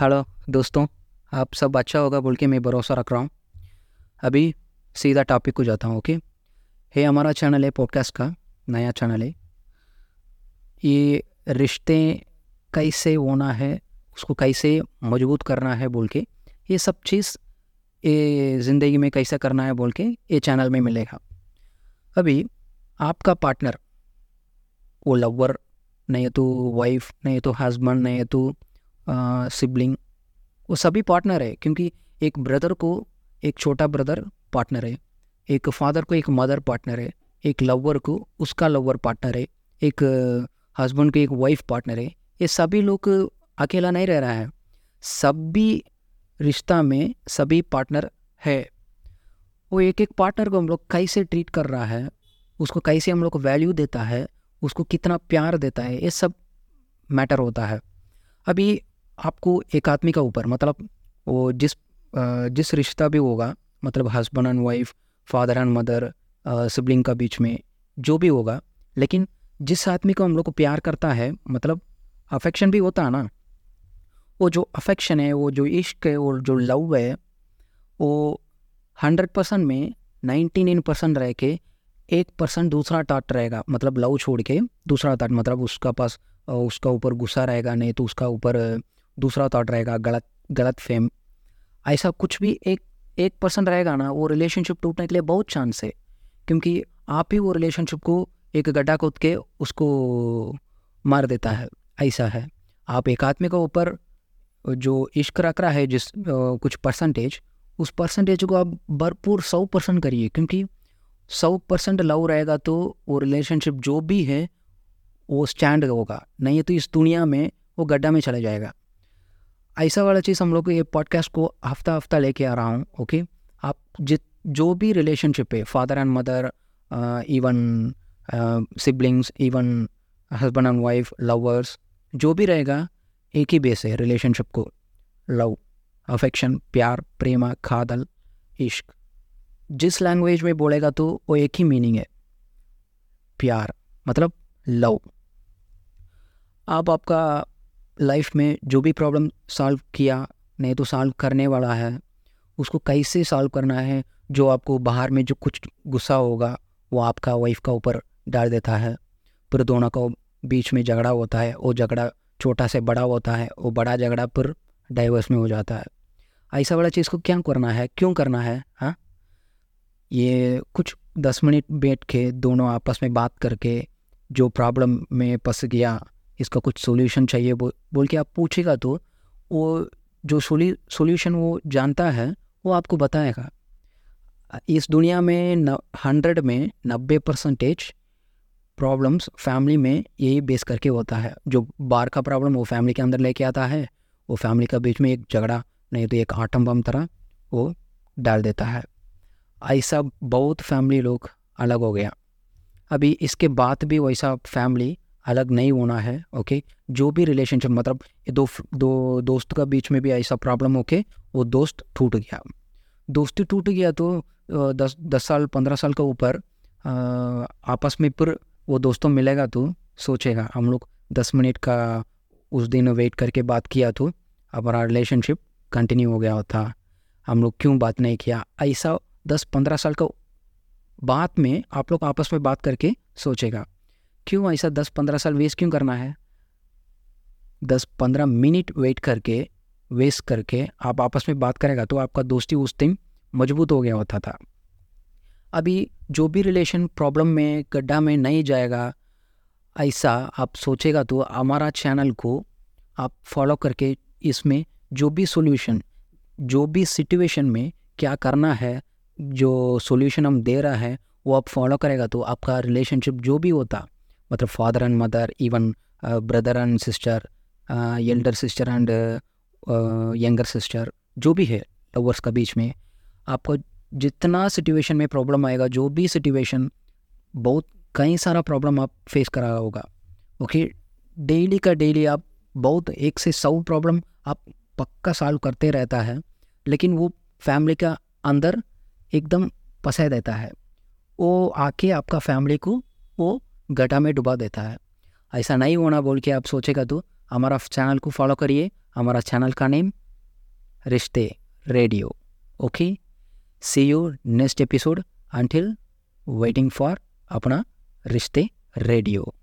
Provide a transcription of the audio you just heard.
Hello दोस्तों, आप सब अच्छा होगा बोल के मैं भरोसा रख रहा हूँ। अभी सीधा टॉपिक को जाता हूँ ओके ये हमारा चैनल है पॉडकास्ट का, नया चैनल है। ये रिश्ते कैसे होना है, उसको कैसे मज़बूत करना है बोल के, ये सब चीज़ ये ज़िंदगी में कैसे करना है बोल के ये चैनल में मिलेगा। अभी आपका पार्टनर वो लवर नहीं तो वाइफ नहीं तो हस्बैंड नहीं तो सिबलिंग वो सभी पार्टनर है, क्योंकि एक ब्रदर को एक छोटा ब्रदर पार्टनर है, एक फादर को एक मदर पार्टनर है, एक लवर को उसका लवर पार्टनर है, एक हस्बैंड को एक वाइफ पार्टनर है, ये सभी लोग अकेला नहीं रह रहा है। सभी रिश्ता में सभी पार्टनर है। वो एक एक पार्टनर को हम लोग कैसे ट्रीट कर रहा है, उसको कैसे हम लोग को वैल्यू देता है, उसको कितना प्यार देता है, ये सब मैटर होता है। अभी आपको एक आदमी का ऊपर मतलब वो जिस जिस रिश्ता भी होगा मतलब husband and wife father and mother sibling का बीच में, जो भी होगा, लेकिन जिस आदमी को हम लोग को प्यार करता है मतलब अफेक्शन भी होता है ना, वो जो अफेक्शन है, वो जो इश्क है वो जो लव है, वो हंड्रेड परसेंट में नाइन्टी नाइन परसेंट रह के एक परसेंट दूसरा टाट रहेगा मतलब लव छोड़ के दूसरा टाट मतलब उसका पास उसका ऊपर गुस्सा रहेगा, नहीं तो उसका ऊपर दूसरा थाट रहेगा, गलत गलत फेम ऐसा कुछ भी एक एक पर्सन रहेगा ना, वो रिलेशनशिप टूटने के लिए बहुत चांस है, क्योंकि आप ही वो रिलेशनशिप को एक गड्ढा कूद के उसको मार देता है, ऐसा है। आप एक आदमी के ऊपर जो इश्क रख रहा है जिस कुछ परसेंटेज उस परसेंटेज को आप भरपूर सौ परसेंट करिए, क्योंकि सौ परसेंट लव रहेगा तो वो रिलेशनशिप जो भी है, वो स्टैंड होगा। नहीं तो इस दुनिया में वो गड्ढा में चला जाएगा। ऐसा वाला चीज़ हम लोग ये पॉडकास्ट को हफ़्ता हफ़्ता लेके आ रहा हूँ ओके आप जित, जो भी रिलेशनशिप है father and mother even siblings even husband and wife lovers जो भी रहेगा, एक ही बेस है रिलेशनशिप को। लव अफेक्शन प्यार, प्रेमा, खादल, इश्क। जिस लैंग्वेज में बोलेगा तो वो एक ही मीनिंग है। प्यार मतलब लव आप आपका लाइफ में जो भी प्रॉब्लम सॉल्व किया, नहीं तो सॉल्व करने वाला है, उसको कैसे सॉल्व करना है, जो आपको बाहर में जो कुछ गुस्सा होगा, वो आपका वाइफ का ऊपर डाल देता है। फिर दोनों को बीच में झगड़ा होता है, वो झगड़ा छोटा से बड़ा होता है, वो बड़ा झगड़ा फिर डाइवर्स में हो जाता है। ऐसा वाला चीज़ को क्या करना है, क्यों करना है हाँ? ये कुछ दस मिनट बैठ के दोनों आपस में बात करके जो प्रॉब्लम में फंस गया इसका कुछ सोल्यूशन चाहिए। बो, बोल के आप पूछेगा तो वो जो सोल्यूशन वो जानता है वो आपको बताएगा। इस दुनिया में न हंड्रेड में नब्बे परसेंटेज प्रॉब्लम्स फैमिली में यही बेस करके होता है। जो बाहर का प्रॉब्लम वो फैमिली के अंदर लेके आता है वो फैमिली का बीच में एक झगड़ा नहीं तो एक आटम बम तरह वो डाल देता है। ऐसा बहुत फैमिली लोग अलग हो गया। अभी इसके बाद भी वैसा फैमिली अलग नहीं होना है ओके जो भी रिलेशनशिप मतलब दो दो दोस्त का बीच में भी ऐसा प्रॉब्लम होके वो दोस्त टूट गया। दोस्ती टूट गया तो दस दस साल, पंद्रह साल का ऊपर आपस में फिर वो दोस्तों मिलेगा तो सोचेगा, हम लोग दस मिनट का उस दिन वेट करके बात किया तो हमारा रिलेशनशिप कंटिन्यू हो गया था। हम लोग क्यों बात नहीं किया? ऐसा दस, पंद्रह साल का बाद में आप लोग आपस में बात करके सोचेगा। क्यों ऐसा दस पंद्रह साल वेस्ट क्यों करना है? दस पंद्रह मिनट वेट करके वेस्ट करके आप आपस में बात करेगा तो आपका दोस्ती उस दिन मज़बूत हो गया होता था। अभी जो भी रिलेशन प्रॉब्लम में, गड्ढा में नहीं जाएगा, ऐसा आप सोचेगा तो हमारा चैनल को आप फॉलो करके इसमें जो भी सॉल्यूशन जो भी सिचुएशन में क्या करना है, जो सॉल्यूशन हम दे रहा है, वो आप फॉलो करेगा तो आपका रिलेशनशिप जो भी होता मतलब father and mother even brother and sister elder sister and younger sister जो भी है लवर्स का बीच में, आपको जितना सिचुएशन में प्रॉब्लम आएगा, जो भी सिचुएशन बहुत, कई सारा प्रॉब्लम आप फेस करा होगा ओके डेली का डेली आप बहुत, एक से सौ प्रॉब्लम आप पक्का सॉल्व करते रहता है, लेकिन वो फैमिली का अंदर एकदम पसे देता है, वो आके आपका फैमिली को वो गटा में डुबा देता है। ऐसा नहीं होना बोल के आप सोचेगा तो हमारा चैनल को फॉलो करिए। हमारा चैनल का name Rishte radio. Okay? See you next episode until waiting for अपना रिश्ते रेडियो।